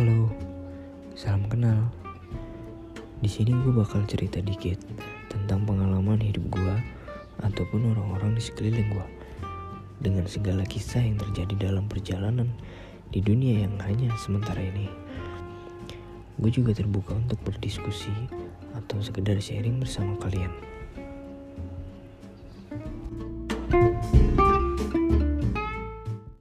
halo salam kenal. Di sini gue bakal cerita dikit tentang pengalaman hidup gue ataupun orang-orang di sekeliling gue. Dengan segala kisah yang terjadi dalam perjalanan di dunia yang hanya sementara ini. Gue juga terbuka untuk berdiskusi atau sekedar sharing bersama kalian.